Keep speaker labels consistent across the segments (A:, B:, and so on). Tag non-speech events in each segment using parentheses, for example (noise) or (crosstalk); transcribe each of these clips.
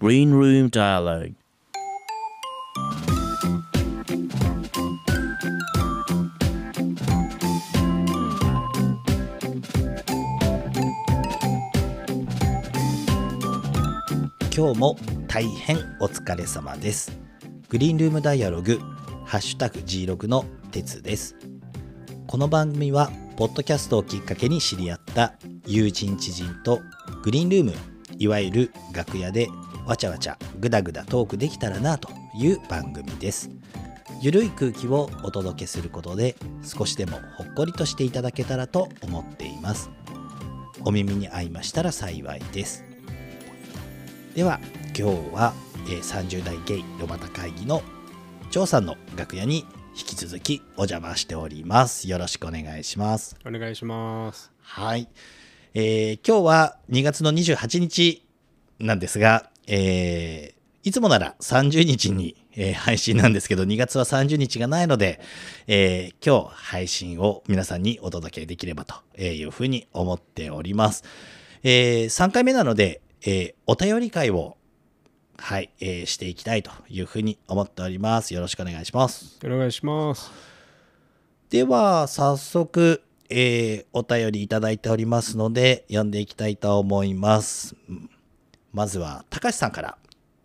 A: Green Room Dialogue.
B: 今日も大変お疲れ様です。グリーンルームダイアログハッシュタグ G6 の鉄です。この番組はポッドキャストをきっかけに知り合った友人知人とグリーンルームいわゆる楽屋でわちゃわちゃぐだぐだトークできたらなという番組です。ゆるい空気をお届けすることで少しでもほっこりとしていただけたらと思っています。お耳に合いましたら幸いです。では今日は、えー30代ゲイロバタ会議の張さんの楽屋に引き続きお邪魔しております。よろしくお願いします。
C: お願いします。
B: はい、えー今日は2月の28日なんですが、えーいつもなら30日に、えー配信なんですけど2月は30日がないので、えー今日配信を皆さんにお届けできればというふうに思っております、えー3回目なので、えーお便り会をはい、えーしていきたいというふうに思っております。よろしくお願いします。
C: お願いします。
B: では早速、えーお便りいただいておりますので読んでいきたいと思います。うんまずはたかしさんから。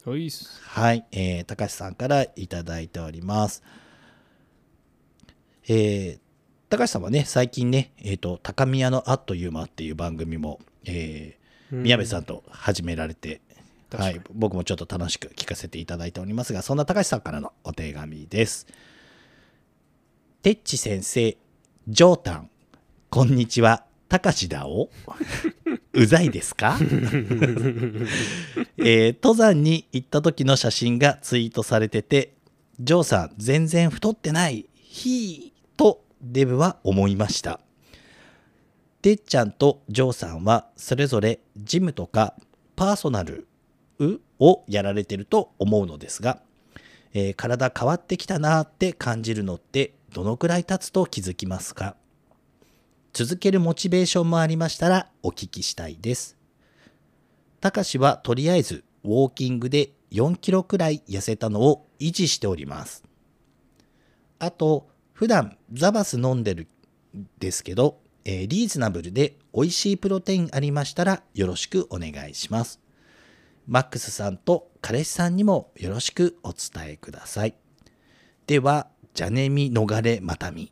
C: はい。
B: はい、えー、たかしさんからいただいております。えー、たかしさんはね最近ねえっ、と高宮のあっという間っていう番組も、えー、宮部さんと始められて、はい、僕もちょっと楽しく聞かせていただいておりますがそんな高橋さんからのお手紙です。てっち先生、ジョータン、こんにちは、たかしだお？うざいですか、(laughs) えー登山に行った時の写真がツイートされてて、ジョーさん全然太ってない、ひーとデブは思いました。てっちゃんとジョーさんはそれぞれジムとかパーソナルをやられてると思うのですが、えー体変わってきたなって感じるのってどのくらい経つと気づきますか？続けるモチベーションもありましたらお聞きしたいです。たかしはとりあえずウォーキングで4キロくらい痩せたのを維持しております。あと、普段ザバス飲んでるんですけど、えーリーズナブルで美味しいプロテインありましたらよろしくお願いします。マックスさんと彼氏さんにもよろしくお伝えください。では、じゃねみ逃れまたみ。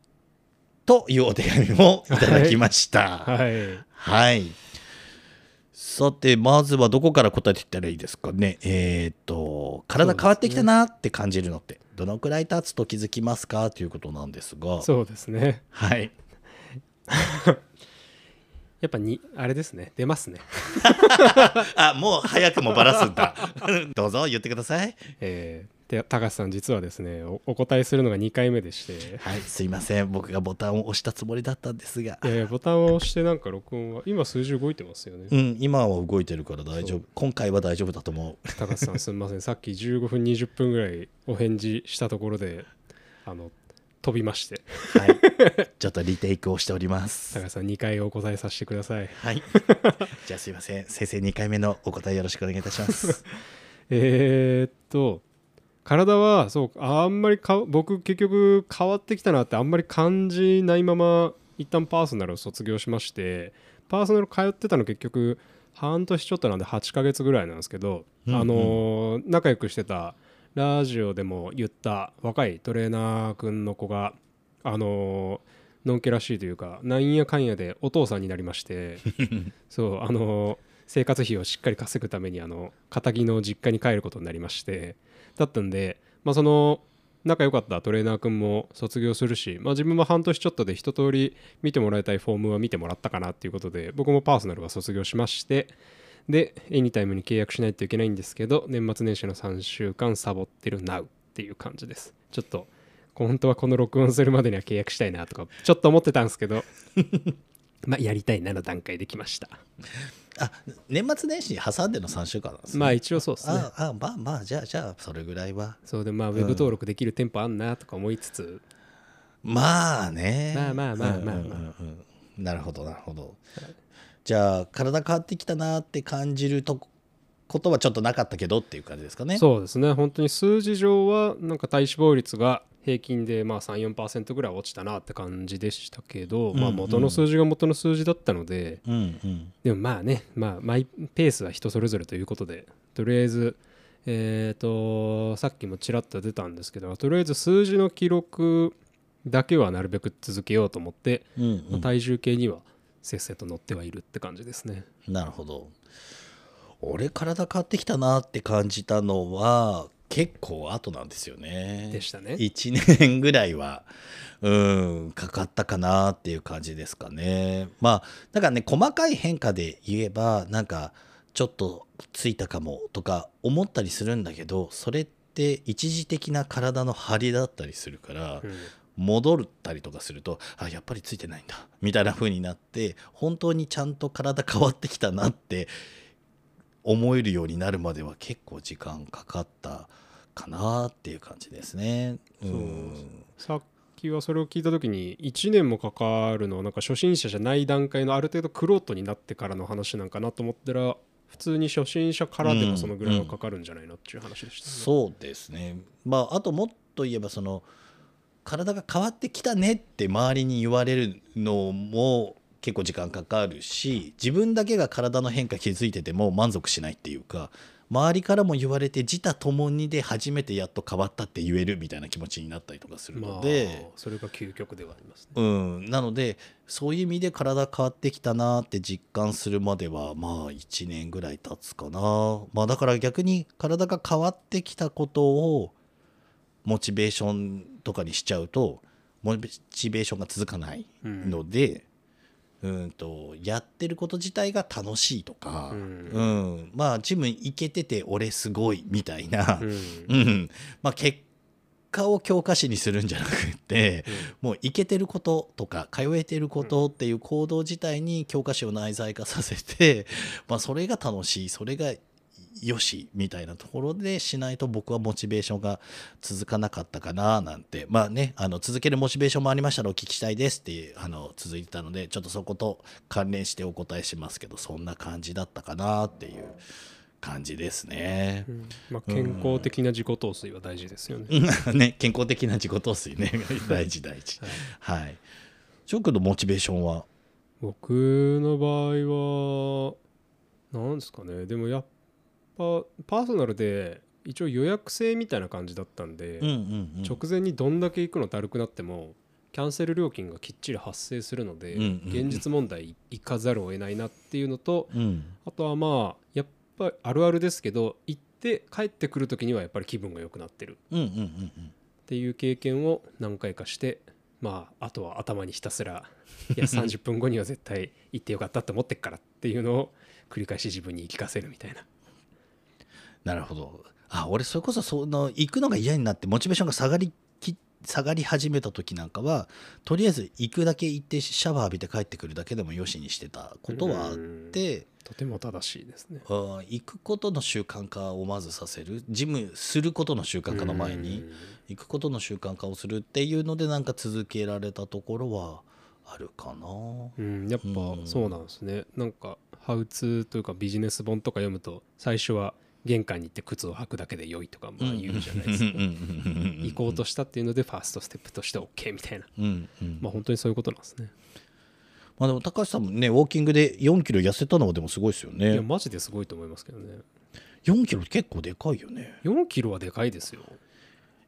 B: というお手紙もいただきました。
C: はい。
B: はい。さて、まずはどこから答えていったらいいですかね。えーっと、体変わってきたなって感じるのって、どのくらい経つと気づきますかということなんですが。
C: そうですね。
B: はい。(laughs)
C: やっぱに、あれですね。出ますね。(laughs)
B: あ、もう早くもバラすんだ。(laughs) どうぞ言ってください。
C: えーで、高橋さん、実はですねお、お答えするのが2回目でして、
B: はい、すいません。僕がボタンを押したつもりだったんですが
C: い。やいや、ボタンを押してなんか録音は、今数字動いてますよね
B: う。ん、今は動いてるから大丈
C: そ
B: 夫。今回は大丈夫だと思う。
C: 高橋さん、すみません。さっき15分、20分ぐらいお返事したところで、あの、飛びまして、
B: はい。ちょっとリテイクをしております
C: 高。橋さん、2回お答えさせてください。
B: はい。じゃあすいません。先生2回目のお答えよろしくお願いいたします。(laughs)
C: えーっと体はそうあんまりか僕結局変わってきたなってあんまり感じないまま一旦パーソナルを卒業しましてパーソナル通ってたの結局半年ちょっとなんで8ヶ月ぐらいなんですけど、
B: うんうん。
C: あのー仲良くしてたラジオでも言った若いトレーナーくんの子があのーのんけらしいというかなんやかんやでお父さんになりまして (laughs) そうあの生活費をしっかり稼ぐためにあの片木の実家に帰ることになりましてだったんで、まあ、その仲良かったトレーナー君も卒業するし、まあ、自分も半年ちょっとで一通り見てもらいたいフォームは見てもらったかなっていうことで僕もパーソナルは卒業しましてでエニタイムに契約しないといけないんですけど年末年始の3週間サボってる Now っていう感じです。ちょっと本当はこの録音するまでには契約したいなとかちょっと思ってたんですけど (laughs) まあやりたいなの段階できました
B: あ、年末年始に挟んでの3週間なんですね。
C: まあ一応そうですね
B: ああ、まあまあ、じゃあ、じゃあ、それぐらいは。
C: そうでまあウェブ登録できる店舗あんなとか思いつつ、
B: まあね。
C: まあまあまあまあまあ
B: うんうんうんうんなるほど、なるほど。じゃあ、体変わってきたなって感じるとことはちょっとなかったけどっていう感じですかね。
C: そうですね本当に数字上はなんか体脂肪率が平均でまあ34%ぐらい落ちたなって感じでしたけど、まあ
B: うん
C: 元の数字が元の数字だったので、でもまあね、まあ、マイペースは人それぞれということでとりあえずえっ、とさっきもちらっと出たんですけどとりあえず数字の記録だけはなるべく続けようと思って、
B: うんうん
C: 体重計にはせっせと乗ってはいるって感じですね。
B: なるほど。俺体変わってきたなって感じたのは結構後なんですよね。
C: でしたね
B: 1年ぐらいはうんかかったかなっていう感じですかね。まあだからね細かい変化で言えばなんかちょっとついたかもとか思ったりするんだけどそれって一時的な体の張りだったりするから、
C: うん
B: 戻ったりとかするとあやっぱりついてないんだみたいな風になって本当にちゃんと体変わってきたなって思えるようになるまでは結構時間かかったかなっていう感じですね。うん
C: さっきはそれを聞いた時に1年もかかるのはなんか初心者じゃない段階のある程度クロートになってからの話なんかなと思ったら普通に初心者からでもそのぐらいはかかるんじゃないのっていう話でしたね。
B: そうですね。まああともっと言えばその体が変わってきたねって周りに言われるのも結構時間かかるし自分だけが体の変化気づいてても満足しないっていうか周りからも言われて自他ともにで初めてやっと変わったって言えるみたいな気持ちになったりとかする
C: まあ
B: ので、
C: それが究極ではありますね。
B: うん、なのでそういう意味で体変わってきたなって実感するまではまあ1年ぐらい経つかな、まあ、だから逆に体が変わってきたことをモチベーションとかにしちゃうとモチベーションが続かないので、うん、とやってること自体が楽しいとか、
C: う
B: うん。んまあジム行けてて俺すごいみたいな、
C: うん。
B: うん、まあ結果を教科書にするんじゃなくって、もういけてることとか通えてることっていう行動自体に教科書を内在化させて、まあそれが楽しいそれがよしみたいなところでしないと僕はモチベーションが続かなかったかななんて。まあねあの続けるモチベーションもありましたらお聞きしたいですっていうあの続いてたのでちょっとそこと関連してお答えしますけどそんな感じだったかなっていう感じですね。
C: うん。まあ、健康的な自己陶酔は大事ですよね。
B: う (laughs) んね、健康的な自己陶酔ね。(laughs) 大事大事。
C: はい。
B: はい。翔くんのモチベーションは？
C: 僕の場合はなんですかね。でもやっぱパーソナルで一応予約制みたいな感じだったんで、直前にどんだけ行くのだるくなってもキャンセル料金がきっちり発生するので、現実問題行かざるを得ないなっていうのと
B: うん。
C: あとはまあやっぱりあるあるですけど行って帰ってくる時にはやっぱり気分が良くなってる。っていう経験を何回かしてまああとは頭にひたすらいや (laughs) 30分後には絶対行ってよかったって思ってっからっていうのを繰り返し自分に言い聞かせるみたいな
B: なるほど。あ俺それこそその行くのが嫌になってモチベーションが下がりき下がり始めた時なんかはとりあえず行くだけ行ってシャワー浴びて帰ってくるだけでもよしにしてたことはあって
C: とても正しいですね。
B: 行くことの習慣化をまずさせる。ジムすることの習慣化の前に行くことの習慣化をするっていうのでなんか続けられたところはあるかな。
C: うんやっぱ
B: うん。
C: そうなんですね。なんかハウツーというかビジネス本とか読むと最初は玄関に行って靴を履くだけで良いとかまあ言うじゃないですか。行こうとしたっていうのでファーストステップとして OK みたいな。
B: うん。うん。
C: まあ本当にそういうことなんですね。
B: まあでも高橋さんもねウォーキングで4キロ痩せたのはでもすごいですよ
C: いや
B: ね
C: マジですごいと思いますけどね。
B: 4キロ結構でかいよね。
C: 4キロはでかいですよ。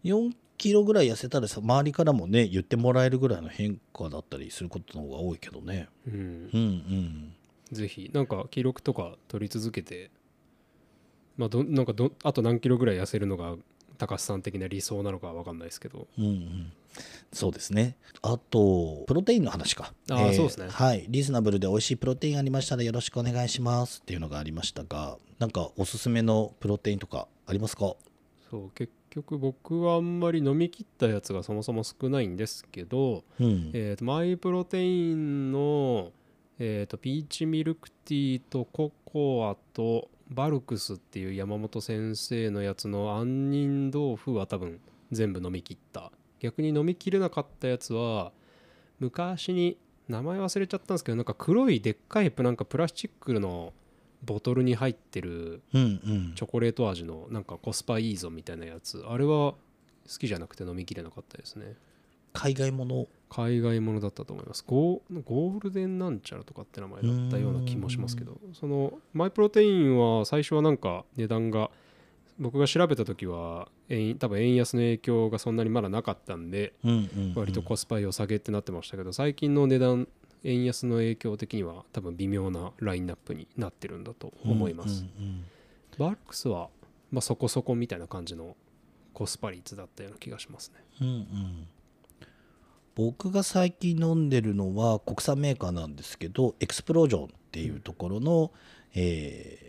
B: 4キロぐらい痩せたらさ周りからもね言ってもらえるぐらいの変化だったりすることの方が多いけどね。
C: うん。
B: うんうん。
C: ぜひなんか記録とか取り続けてまあどなんかどあと何キロぐらい痩せるのが高橋さん的な理想なのかは分かんないですけど。
B: うんうん。そうですね。あとプロテインの話か。
C: あーそうですね。
B: はい。リーズナブルで美味しいプロテインありましたらよろしくお願いしますっていうのがありましたがなんかおすすめのプロテインとかありますか？
C: そう結局僕はあんまり飲み切ったやつがそもそも少ないんですけど、
B: うん。
C: えーとマイプロテインの、えーとピーチミルクティーとココアとバルクスっていう山本先生のやつの杏仁豆腐は多分全部飲み切った。逆に飲みきれなかったやつは昔に名前忘れちゃったんですけどなんか黒いでっかいプなんかプラスチックのボトルに入ってるチョコレート味のなんかコスパいいぞみたいなやつ。あれは好きじゃなくて飲みきれなかったですね
B: 海外もの
C: 海外ものだったと思います。ゴーゴールデンなんちゃらとかって名前だったような気もしますけど。そのマイプロテインは最初はなんか値段が僕が調べた時は円多分円安の影響がそんなにまだなかったんで割とコスパ良さげってなってましたけど最近の値段円安の影響的には多分微妙なラインナップになってるんだと思います、バルクスは、まあ、そこそこみたいな感じのコスパ率だったような気がしますね。
B: うんうん僕が最近飲んでるのは国産メーカーなんですけどエクスプロージョンっていうところの、えー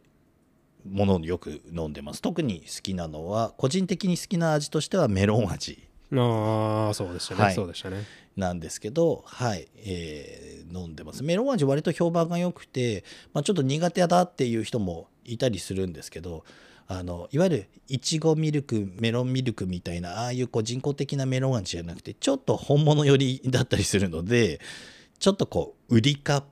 B: ものをよく飲んでます。特に好きなのは個人的に好きな味としてはメロン味。
C: ああそうでしたね、
B: はい。
C: そうでしたね。
B: なんですけどはい、えー飲んでます。メロン味割と評判が良くて、まあ、ちょっと苦手だっていう人もいたりするんですけどあのいわゆるいちごミルクメロンミルクみたいなああいうこう人工的なメロン味じゃなくてちょっと本物寄りだったりするのでちょっとこうウリ科っ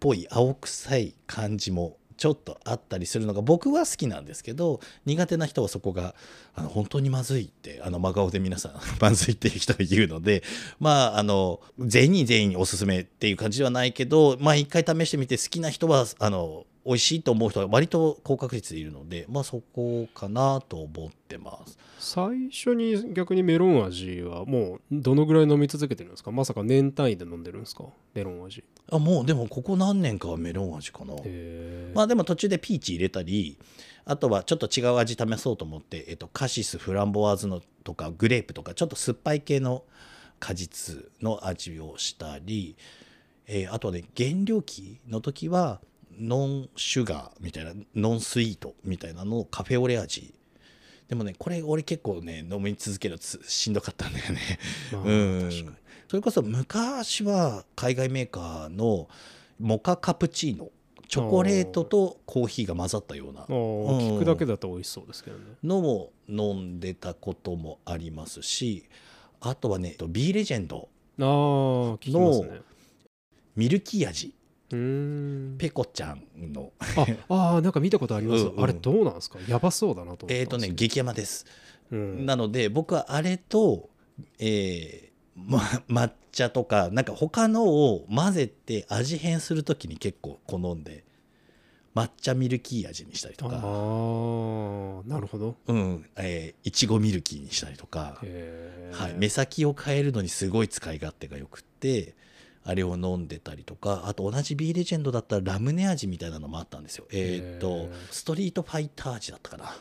B: ぽい青臭い感じもちょっとあったりするのが僕は好きなんですけど苦手な人はそこがあの本当にまずいってあの真顔で皆さん (laughs) まずいっていう人が言うのでまああの全員全員おすすめっていう感じではないけどまあ一回試してみて好きな人はあの美味しいと思う人は割と高確率でいるのでまあそこかなと思ってます。
C: 最初に逆にメロン味はもうどのぐらい飲み続けてるんですか？まさか年単位で飲んでるんですか？メロン味へ
B: あもうでもここ何年かはメロン味かな。
C: え
B: まあでも途中でピーチ入れたりあとはちょっと違う味試そうと思って、えっと、カシスフランボワーズのとかグレープとかちょっと酸っぱい系の果実の味をしたり、えーあとね原料期の時はノンシュガーみたいなノンスイートみたいなのをカフェオレ味。でもねこれ俺結構ね飲み続けるのつしんどかったんだよね。
C: まあ
B: うん。それこそ昔は海外メーカーのモカカプチーノチョコレートとコーヒーが混ざったような。
C: あー聞くだけだと美味しそうですけどね。
B: のも飲んでたこともありますしあとはね B レジェンド
C: ああ聞きますね。
B: ミルキー味ペコちゃんの。
C: ああーなんか見たことあります、
B: うんうん。
C: あれどうなんですか？やばそうだなと思って
B: えっとね激甘です。
C: うん、
B: なので僕はあれと、えーま、抹茶とかなんか他のを混ぜて味変する時に結構好んで抹茶ミルキー味にしたりと
C: ああ
B: か
C: なるほど。
B: うん。えーいちごミルキーにしたりとか、はい、目先を変えるのにすごい使い勝手がよくってあれを飲んでたりとかあと同じ B レジェンドだったらラムネ味みたいなのもあったんですよ。えーっ
C: ー
B: ストリートファイター味だったかな。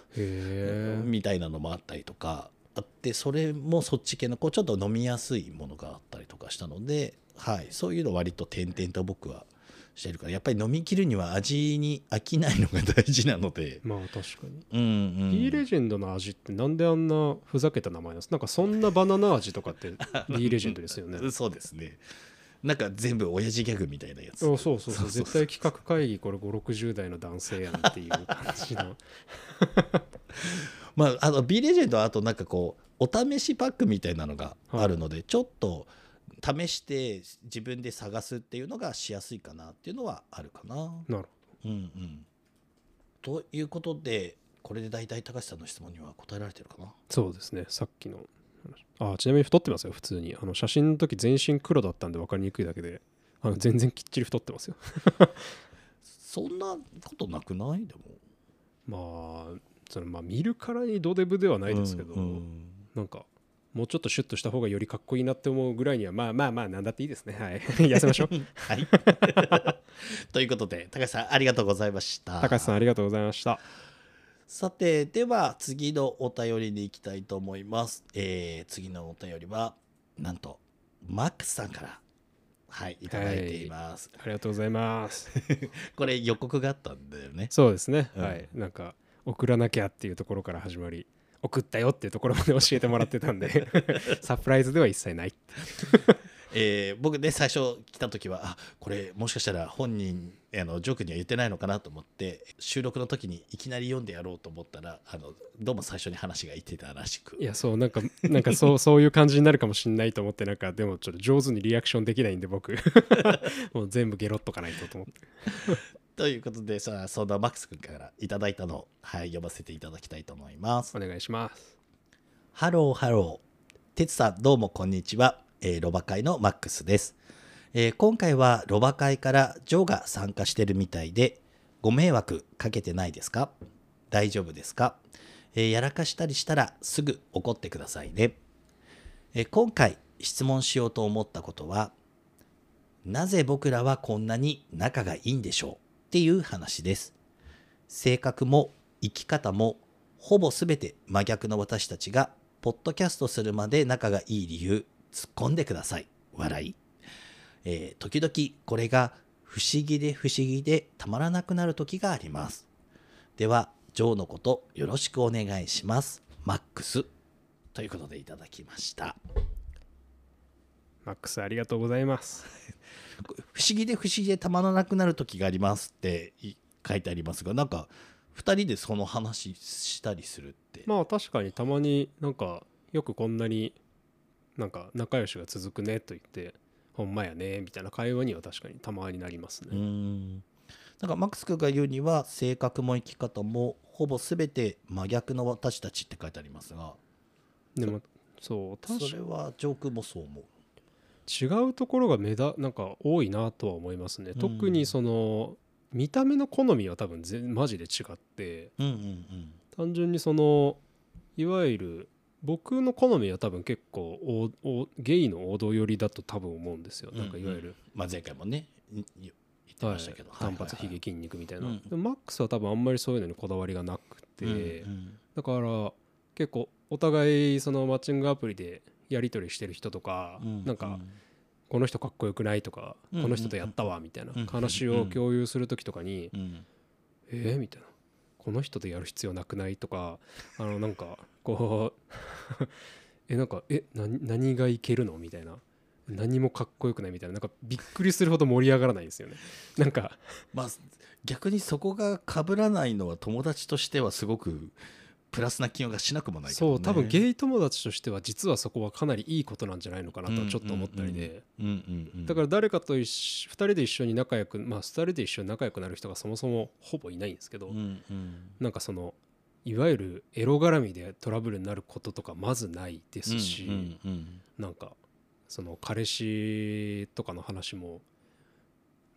B: みたいなのもあったりとかあってそれもそっち系のこうちょっと飲みやすいものがあったりとかしたので、はい、そういうの割と点々と僕はしてるからやっぱり飲み切るには味に飽きないのが大事なので。
C: まあ確かに。
B: うんうん、
C: B レジェンドの味ってなんであんなふざけた名前なんですかなんかそんなバナナ味とかって B レジェンドですよね
B: そうですねなんか全部親父ギャグみたいなやつ。
C: そうそうそう。そう絶対企画会議これ560代の男性やんっていう感じの。(laughs)
B: まあ、あの B レジェンドはあとなんかこうお試しパックみたいなのがあるので、ちょっと試して自分で探すっていうのがしやすいかなっていうのはあるかな。
C: なる
B: うんうん、ということでこれで大体高橋さんの質問には答えられてるかな？
C: そうですね。さっきの。話あちなみに太ってますよ普通に。あの写真の時全身黒だったんで分かりにくいだけで。あの全然きっちり太ってますよ。
B: そんなことなくない？でも。
C: まあそのまあ見るからにドデブではないですけど、
B: うんうん。
C: なんかもうちょっとシュッとした方がよりかっこいいなって思うぐらいにはまあまあまあなんだっていいですね。はい。(laughs) 痩せましょう。(laughs)
B: はい。(laughs) ということで高橋さんありがとうございました。
C: 高橋さんありがとうございました
B: さてでは次のお便りに行きたいと思います、えー次のお便りはなんとマックスさんからはいいただいています、
C: ありがとうございます。(laughs)
B: これ予告があったんだよね。
C: そうですね、
B: うん。
C: はい。なんか送らなきゃっていうところから始まり送ったよっていうところまで教えてもらってたんで (laughs) サプライズでは一切ない
B: えー僕ね最初来た時はあこれもしかしたら本人あのジョークには言ってないのかなと思って収録の時にいきなり読んでやろうと思ったらあのどうも最初に話が言ってたらしく。
C: いやそうなんかなんかそう (laughs) そういう感じになるかもしんないと思ってなんかでもちょっと上手にリアクションできないんで僕。(laughs) もう全部ゲロっとかないとと思って。(laughs)
B: ということでさそんなマックス君からいただいたのを、はい、読ませていただきたいと思います。
C: お願いします。
B: ハローハロー。てつさんどうもこんにちは。えーロバ会のマックスです。えー今回はロバ会からジョーが参加してるみたいで、ご迷惑かけてないですか？大丈夫ですか、えーやらかしたりしたらすぐ怒ってくださいね。え今回質問しようと思ったことは、なぜ僕らはこんなに仲がいいんでしょうっていう話です。性格も生き方もほぼ全て真逆の私たちがポッドキャストするまで仲がいい理由突っ込んでください。笑い、えー時々これが不思議で不思議でたまらなくなる時があります。ではジョーのことよろしくお願いします。マックス。ということでいただきました。
C: マックスありがとうございます。(laughs)
B: 不思議で不思議でたまらなくなる時がありますってい書いてありますがなんか2人でその話したりするって、
C: まあ確かにたまになんかよくこんなになんか仲良しが続くねと言ってほんまやねみたいな会話には確かにたまになります
B: う
C: ね、
B: ん。なんかマックス君が言うには性格も生き方もほぼ全て真逆の私たちって書いてありますが。
C: でもそう確か
B: それはジョークもそう思う。
C: 違うところが目立なんか多いなとは思いますね、
B: うん。
C: 特にその見た目の好みは多分ぜマジで違って。
B: うんうん。
C: 単純にそのいわゆる僕の好みは多分結構おおゲイの王道寄りだと多分思うんですよ、なんかいわゆる、
B: まあ、前回もね言って
C: はい
B: ましたけど、
C: 単発ひげ筋肉みたいな、
B: うん。
C: でもマックスは多分あんまりそういうのにこだわりがなくて、
B: うんうん。
C: だから結構お互いそのマッチングアプリでやり取りしてる人とか、
B: うん
C: なんかこの人かっこよくないとか、
B: うん
C: この人とやったわみたいな
B: うん。
C: 話を共有する時とかに、
B: うん。
C: えー、みたいなこの人でやる必要なくない？とかあのなんかこう (laughs) えなんかえ何何がいけるの？みたいな。何もかっこよくないみたいな。なんかびっくりするほど盛り上がらないんですよね。(laughs) なんか
B: まあ逆にそこが被らないのは友達としてはすごくプラスな気がしなくもないけど、ね、
C: そう多分ゲイ友達としては実はそこはかなりいいことなんじゃないのかなとはちょっと思ったりで、
B: うんうんうん
C: だから誰かと一緒2人で一緒に仲良くまあ2人で一緒に仲良くなる人がそもそもほぼいないんですけど、
B: うんうん。
C: なんかそのいわゆるエロ絡みでトラブルになることとかまずないですし、
B: うんうん。
C: なんかその彼氏とかの話も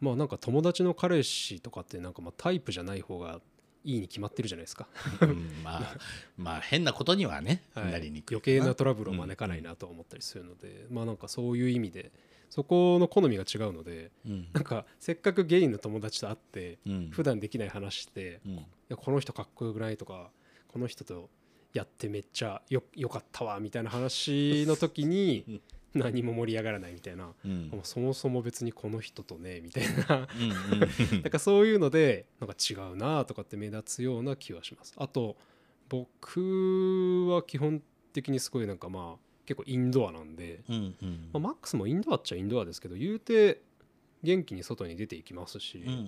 C: まあなんか友達の彼氏とかってなんかまあタイプじゃない方がいいに決まってるじゃないですか、
B: うんうんまあまあ変なことにはね、
C: はい。
B: なりにくい
C: 余計なトラブルを招かないなと思ったりするので、まあなんかそういう意味でそこの好みが違うので
B: うん。
C: なんかせっかくゲイの友達と会って
B: うん。
C: 普段できない話して、い
B: うん。
C: やこの人かっこよくないとかこの人とやってめっちゃよよかったわみたいな話の時に (laughs) (laughs) 何も盛り上がらないみたいな、
B: うん。
C: そもそも別にこの人とねみたいな。なんかそういうのでなんか違うなとかって目立つような気はします。あと僕は基本的にすごいなんかまあ結構インドアなんで、
B: うんうん。
C: まあ、マックスもインドアっちゃインドアですけど言うて元気に外に出ていきますし、
B: うんうんう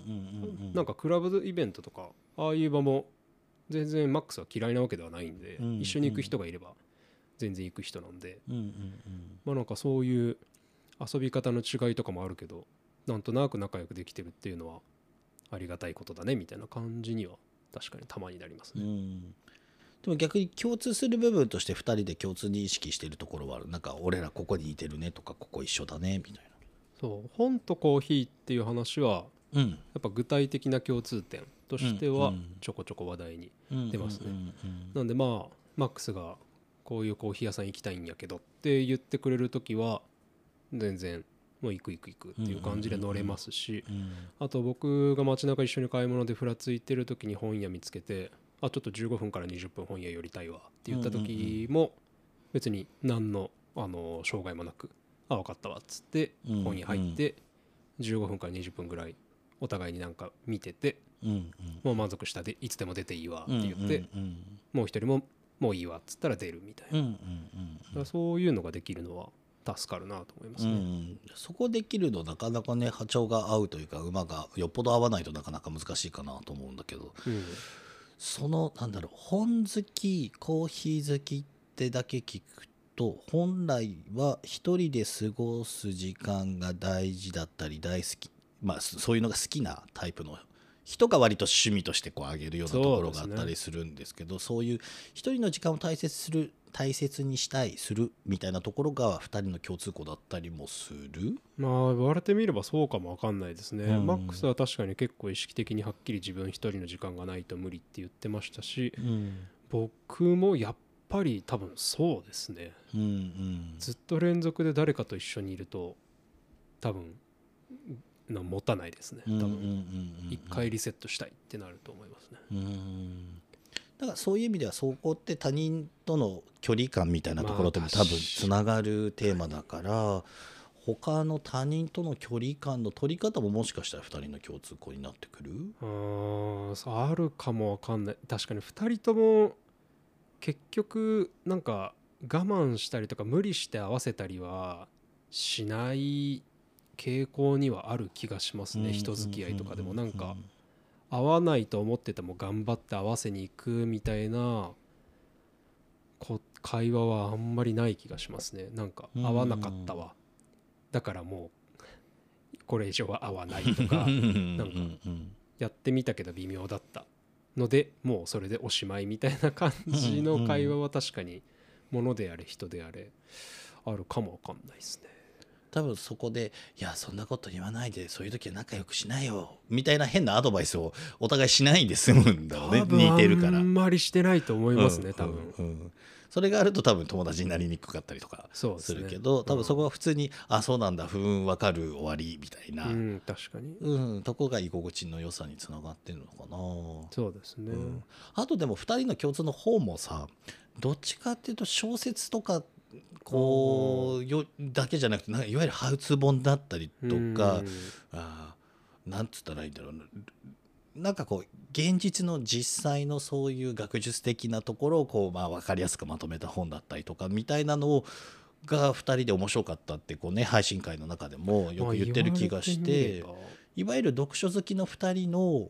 B: ん
C: なんかクラブイベントとかああいう場も全然マックスは嫌いなわけではないんで、
B: うん。
C: 一緒に行く人がいれば全然行く人なんで、
B: うんうん
C: まあなんかそういう遊び方の違いとかもあるけどなんとなく仲良くできてるっていうのはありがたいことだねみたいな感じには確かにたまになります
B: うんう
C: ね。
B: ん。でも逆に共通する部分として2人で共通認識しているところはある。なんか俺らここに似てるねとかここ一緒だねみたい
C: そう。本とコーヒーっていう話は
B: なうん。
C: やっぱ具体的な共通点としてはちょこちょこ話題に
B: うん
C: 出ますね
B: うん。うん
C: なんでまあマックスがこういうコーヒー屋さん行きたいんやけどって言ってくれる時は全然もう行く行く行くっていう感じで乗れますし
B: うん
C: あと僕が街中一緒に買い物でふらついてる時に本屋見つけてあちょっと15分から20分本屋寄りたいわって言った時も別に何のあの障害もなくあ分かったわっつって
B: うん
C: 本屋入って15分から20分ぐらいお互いになんか見ててもう満足したでいつでも出ていいわって
B: うん
C: 言って
B: うん。
C: もう一人ももういいわっつったら出るみたいな。
B: うんうん
C: だからそういうのができるのは助かるなと思います
B: うんう
C: ね。
B: ん。そこできるのなかなかね波長が合うというか馬がよっぽど合わないとなかなか難しいかなと思うんだけど。
C: うん
B: そのなんだろう本好きコーヒー好きってだけ聞くと本来は一人で過ごす時間が大事だったり大好き。まあそそういうのが好きなタイプの人が割と趣味としてこう上げるようなところがあったりするんですけどそういう一人の時間を大切する大切にしたいするみたいなところが2人の共通項だったりもする？
C: まあ言われてみればそうかもわかんないですね、
B: うん。
C: マックスは確かに結構意識的にはっきり自分一人の時間がないと無理って言ってましたし
B: うん。
C: 僕もやっぱり多分そうですね。
B: うんうん。
C: ずっと連続で誰かと一緒にいると多分な持たないですね多分
B: うん
C: 一回リセットしたいってなると思いますね。
B: うんだからそういう意味ではそこって他人との距離感みたいなところとも
C: まあ
B: 多分つながるテーマだから他の他人との距離感の取り方ももしかしたら2人の共通項になってくる？
C: ああるかもわかんない。確かに2人とも結局なんか我慢したりとか無理して合わせたりはしない傾向にはある気がしますね人付き合いとかでも。なんか合わないと思ってても頑張って合わせに行くみたいなこ会話はあんまりない気がしますね。なんか
B: うん
C: 合わなかったわ。だからもうこれ以上は合わないとか (laughs)
B: なん
C: かやってみたけど微妙だった。のでもうそれでおしまいみたいな感じの会話は確かに物であれ人であれあるかもわかんないですね。
B: 多分そこで「いやそんなこと言わないでそういう時は仲良くしないよ」みたいな変なアドバイスをお互いしないで済むんだろうね似てるから
C: あんまりしてないと思いますね、
B: うん
C: 多分。
B: うんうんそれがあると多分友達になりにくかったりとか
C: す
B: るけど、多分そこ
C: は、
B: は普通に「あそうなんだふんわかる終わり」みたいな、
C: う
B: うん
C: ん、確かに。
B: とこが居心地の良さにつながってるのかな。
C: そうですね。
B: うんあとでも2人の共通の方もさどっちかっていうと小説とかこうよだけじゃなくてなんかいわゆるハウツー本だったりとか、あーなんつったらいいんだろうななんかこう現実の実際のそういう学術的なところをこう、まあ、分かりやすくまとめた本だったりとかみたいなのをが2人で面白かったってこう、ね、配信会の中でもよく言ってる気がして。いわゆる読書好きの2人の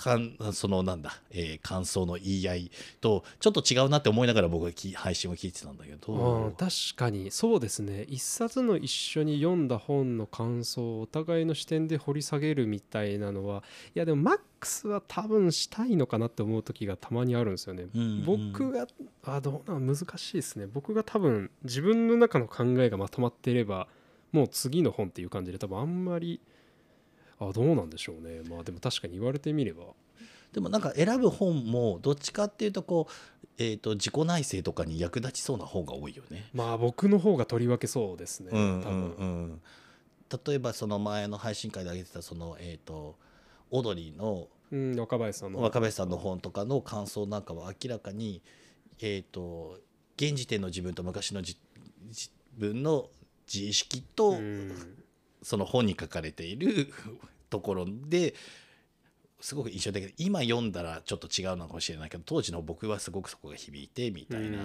B: かんそのなんだ、えー感想の言い合いとちょっと違うなって思いながら僕はき配信を聞いてたんだけ
C: あ
B: ど
C: ー確かにそうですね。一冊の一緒に読んだ本の感想をお互いの視点で掘り下げるみたいなのはいやでもマックスは多分したいのかなって思う時がたまにあるんですよね、
B: うんうん。
C: 僕があどうなん難しいですね。僕が多分自分の中の考えがまとまっていればもう次の本っていう感じで多分あんまりあどうなんでしょうね。まあでも確かに言われてみれば。
B: でもなんか選ぶ本もどっちかっていうとこう、えー、と自己内省とかに役立ちそうな方が多いよね。
C: まあ僕の方がとりわけそうですね、
B: うん
C: 多分、
B: うん。うん例えばその前の配信会で挙げてたそのえっ、とオードリーの
C: うん、若林さんの。
B: 若林さんの本とかの感想なんかは明らかに、えー、と現時点の自分と昔のじ自分の自意識と、
C: うん
B: その本に書かれている (laughs) ところですごく印象的で今読んだらちょっと違うのかもしれないけど当時の僕はすごくそこが響いてみたいな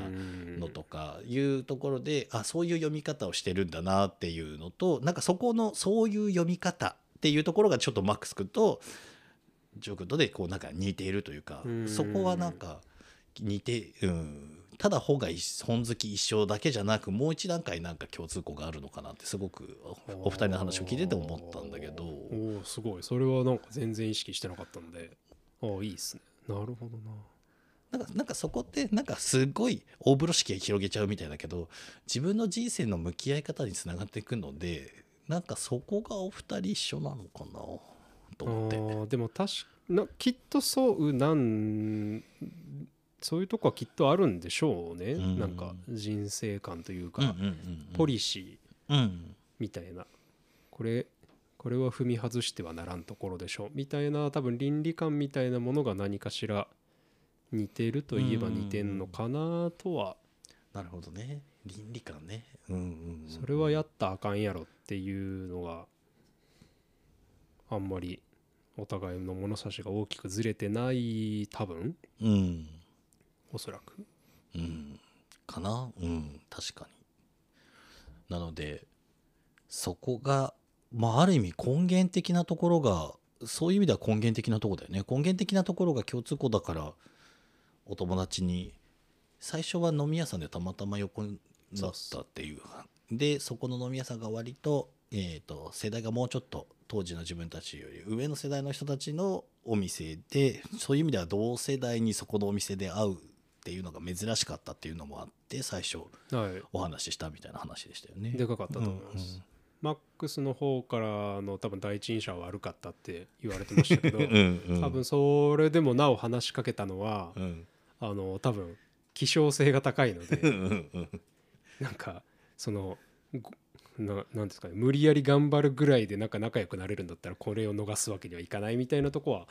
B: のとかいうところであそういう読み方をしてるんだなっていうのとなんかそこのそういう読み方っていうところがちょっとマックス君とジョー君とでこうなんか似ているというか
C: うん。
B: そこはなんか似て、うん、ただ本が一本好き一緒だけじゃなくもう一段階なんか共通項があるのかなってすごくおお二人の話を聞いてて思ったんだけど。
C: おおすごいそれはなんか全然意識してなかったのでああいいですねなるほどな
B: なんかなんかそこってなんかすごい大風呂敷が広げちゃうみたいだけど自分の人生の向き合い方につながっていくのでなんかそこがお二人一緒なのかなと思って。
C: でも確かなきっとそうなんそういうとこはきっとあるんでしょうね、
B: うん。
C: なんか人生観というか、
B: うんうんうんうん。
C: ポリシー
B: うん
C: みたいな。これこれは踏み外してはならんところでしょう。みたいな多分倫理観みたいなものが何かしら似てるといえば似てんのかなとは。
B: なるほどね。倫理観ね。うんうんうん。
C: それはやったらあかんやろっていうのがあんまりお互いの物差しが大きくずれてない多分。
B: うん
C: おそらく。
B: うん。かな？うん。確かに。なのでそこがまあある意味根源的なところがそういう意味では根源的なとこだよね。根源的なところが共通項だからお友達に最初は飲み屋さんでたまたま横になったっていう。でそこの飲み屋さんが割と,、えー、と世代がもうちょっと当時の自分たちより上の世代の人たちのお店でそういう意味では同世代にそこのお店で会うっていうのが珍しかったっていうのもあって最初
C: はい。
B: お話ししたみたいな話でしたよね。
C: でかかったと思います、マックスの方からの多分第一印象は悪かったって言われてましたけど (laughs)
B: うんうんうん。
C: 多分それでもなお話しかけたのは、
B: うん。
C: あの多分希少性が高いので
B: うんうんうん。
C: なんかそのごななんですかね無理やり頑張るぐらいでなんか仲良くなれるんだったらこれを逃すわけにはいかないみたいなとこは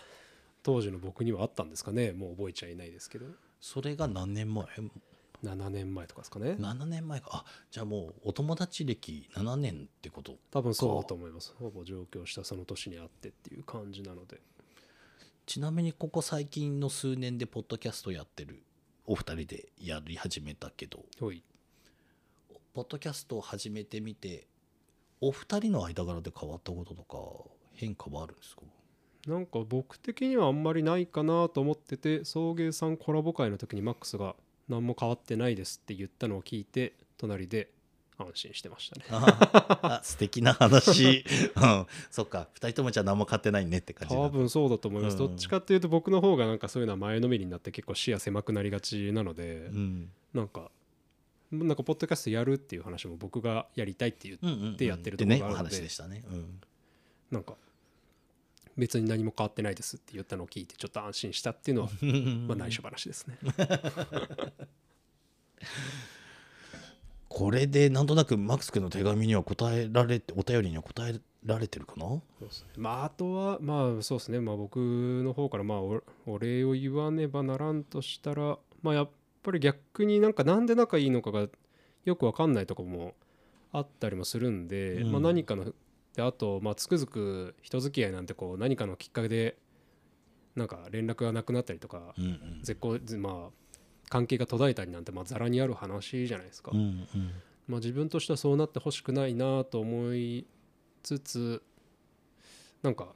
C: 当時の僕にはあったんですかね。もう覚えちゃいないですけど
B: それが何年前
C: ？7年前とかですかね
B: ?7 年前か。あじゃあもうお友達歴7年ってこと？
C: 多分そうだと思います。ほぼ上京したその年にあってっていう感じなので。
B: ちなみにここ最近の数年でポッドキャストやってるお二人でやり始めたけど。
C: ほい。
B: ポッドキャストを始めてみてお二人の間柄で変わったこととか変化はあるんですか？
C: なんか僕的にはあんまりないかなと思ってて送迎さんコラボ会の時にマックスが何も変わってないですって言ったのを聞いて隣で安心してましたね。
B: 素敵な話、(laughs) うん、そっか。二人ともじゃあ何も買ってないねって感じ
C: 多分そうだと思います、
B: うん。
C: どっちかっていうと僕の方がなんかそういうのは前のめりになって結構視野狭くなりがちなので、
B: うん。
C: なんかなんかポッドキャストやるっていう話も僕がやりたいっていう
B: うんうんうん
C: でやってるところがあるので
B: 話でしたね、うん。
C: なんか別に何も変わってないですって言ったのを聞いてちょっと安心したっていうのは (laughs) まあ内緒話ですね。(laughs)
B: これでなんとなくマックス君の手紙には答えられてお便りには答えられてるかな？
C: そうですね。まああとはまあそうですね。まあ僕の方からまあおお礼を言わねばならんとしたらまあやっぱり逆になんかなんで仲いいのかがよくわかんないとこもあったりもするんで、
B: うん。
C: まあ何かのであとまあつくづく人付き合いなんてこう何かのきっかけでなんか連絡がなくなったりとか、
B: うんうん
C: 絶好まあ関係が途絶えたりなんてまあざらにある話じゃないですか。
B: うんうん
C: まあ、自分としてはそうなってほしくないなと思いつつなんか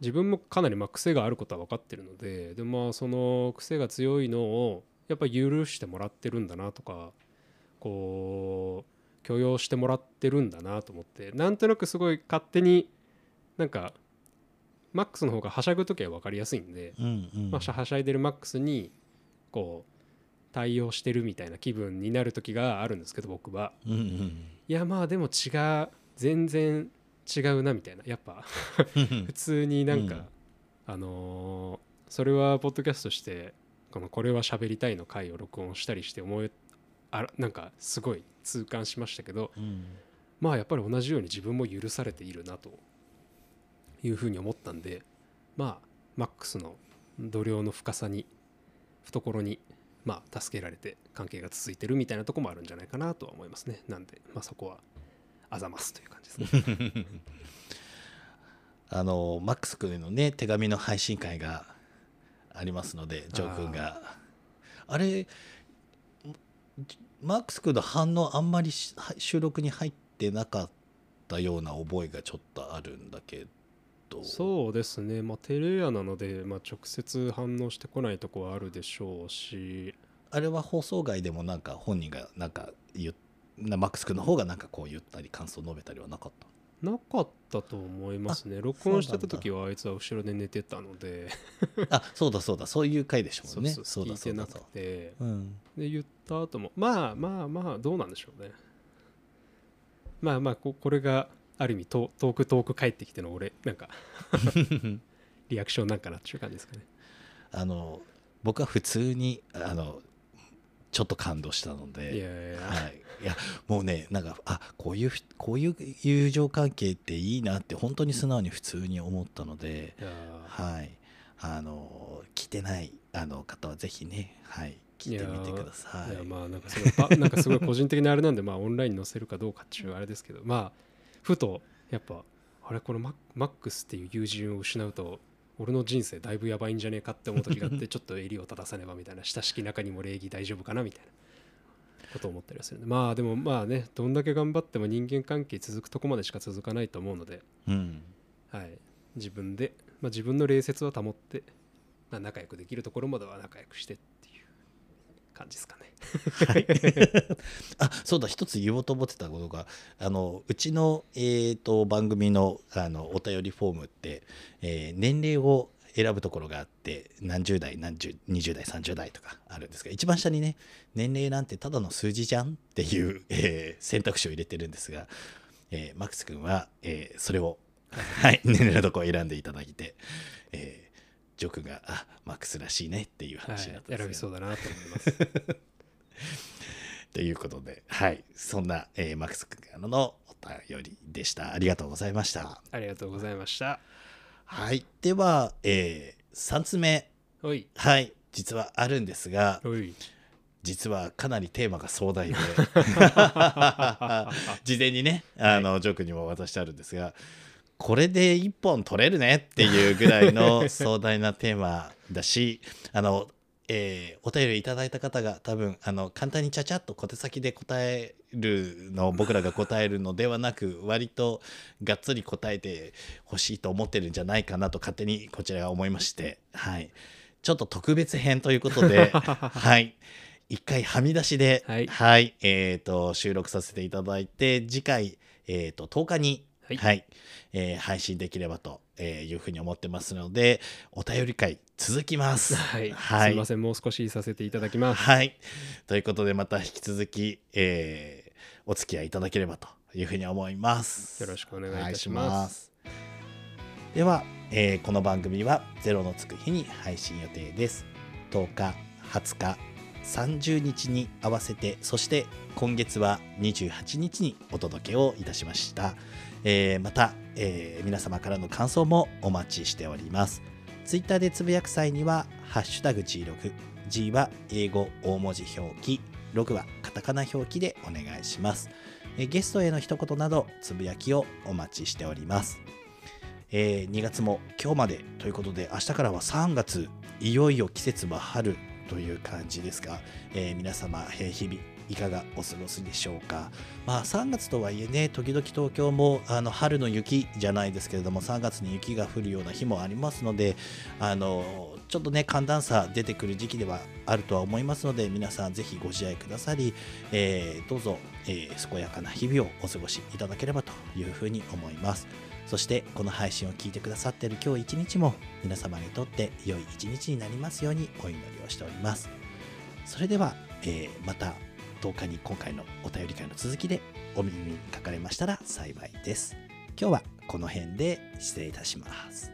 C: 自分もかなりまあ癖があることは分かってるのででまあその癖が強いのをやっぱり許してもらってるんだなとかこう許容してもらってるんだなと思ってなんとなくすごい勝手になんかマックスの方がはしゃぐ時は分かりやすいんで、
B: うんうん。
C: まあ、はしゃいでるマックスにこう対応してるみたいな気分になる時があるんですけど僕は。
B: うんうん。
C: いやまあでも違う全然違うなみたいな。やっぱ (laughs) 普通になんか、
B: うん。
C: あのーそれはポッドキャストしてこの「これは喋りたい」の回を録音したりして思いあらなんかすごい痛感しましたけど
B: うん。
C: まあやっぱり同じように自分も許されているなというふうに思ったんでまあマックスの度量の深さに懐にまあ助けられて関係が続いてるみたいなとこもあるんじゃないかなとは思いますね。なんでまあそこはあざますという感じです。ね (laughs) (laughs)
B: あのマックス君へのね手紙の配信会がありますのでジョー君が。あれマックス君の反応あんまりし収録に入ってなかったような覚えがちょっとあるんだけど。
C: そうですね。まあテレアなので、まあ、直接反応してこないとこはあるでしょうし。
B: あれは放送外でもなんか本人がなんか言マックス君の方がなんかこう言ったり感想を述べたりはなかった？
C: なかったと思いますね。録音してた時はあいつは後ろで寝てたので。
B: あそうだそうだ。そういう回でしょ
C: そうう
B: ね
C: そう聞いてなく
B: そうだ
C: て。
B: うん。
C: で言った後もまあまあまあどうなんでしょうね。まあまあここれがある意味トトークトーク帰ってきての俺なんか (laughs) リアクションなんかなっていう感じですかね。
B: あの僕は普通にあのちょっと感動したの
C: い
B: で
C: やいや。
B: はい、いやもうねなんかあこういうふこういう友情関係っていいなって本当に素直に普通に思ったので、はい。あの聞いてないあの方はぜひねはい聞いてみてください。
C: いやまあなんかすごいパなんかすごい個人的なあれなんでまあオンラインに載せるかどうかっていうあれですけどまあふとやっぱあれこれマッマックスっていう友人を失うと俺の人生だいぶやばいんじゃねえかって思う時があって (laughs) ちょっと襟を正さねばみたいな親しき中にも礼儀大丈夫かなみたいなことを思ったりはするんでまあでもまあねどんだけ頑張っても人間関係続くとこまでしか続かないと思うので、
B: うん。
C: はい、自分で、まあ、自分の礼節は保って、まあ、仲良くできるところまでは仲良くしてって感じですかね。
B: はい、(laughs) あそうだ一つ言おうと思ってたことがあのうちの、えー、と番組のあのお便りフォームって、えー年齢を選ぶところがあって何十代何十20代30代とかあるんですが一番下にね年齢なんてただの数字じゃんっていう、えー選択肢を入れてるんですが、えーマックス君は、えーそれを、はい、年齢のところを選んでいただいて、えージョー君があマックスらしいねっていう
C: はい、
B: 話になったんですが
C: 選びそうだなと思います。(laughs)
B: ということで、はい、そんな、えーマックス君からのお便りでした。ありがとうございました。
C: ありがとうございました。
B: はい、では、え3つ目、
C: おい、
B: はい、実はあるんですが。実はかなりテーマが壮大で、(laughs) 事前にね、あの、ジョー君にも渡してあるんですが、これで一本取れるねっていうぐらいの壮大なテーマだし、(laughs) あの、えーお便りいただいた方が多分あの簡単にちゃちゃっと小手先で答えるのを僕らが答えるのではなく割とがっつり答えてほしいと思ってるんじゃないかなと勝手にこちらが思いまして、はい、ちょっと特別編ということで、(laughs) はい、一回はみ出しで、
C: はい。
B: えーと収録させていただいて次回、えー、と10日に、
C: はい
B: はいえー配信できればとえーいうふうに思ってますのでお便り会続きます。(laughs)
C: はい、
B: はい
C: すいません、もう少しさせていただきます。
B: はい。ということで、また引き続き、えーお付き合いいただければというふうに思います。
C: よろしくお願いいたします。
B: では、えーこの番組は「ゼロのつく日」に配信予定です。10日、20日、30日に合わせて、そして今月は28日にお届けをいたしました。えーまた、えー皆様からの感想もお待ちしております。ツイッターでつぶやく際には、ハッシュタグ G6、G は英語大文字表記、6はカタカナ表記でお願いします。えゲストへの一言など、つぶやきをお待ちしております。えー2月も今日までということで、明日からは3月、いよいよ季節は春という感じですが、えー皆様、えー日々いかがお過ごしでしょうか。まあ3月とはいえね、時々東京もあの春の雪じゃないですけれども、3月に雪が降るような日もありますので、あのちょっとね、寒暖差出てくる時期ではあるとは思いますので、皆さんぜひご自愛くださり、えーどうぞ、えー健やかな日々をお過ごしいただければというふうに思います。そしてこの配信を聞いてくださっている今日一日も皆様にとって良い一日になりますようにお祈りをしております。それでは、えーまた10日に今回のお便り会の続きでお耳にかかれましたら幸いです。今日はこの辺で失礼いたします。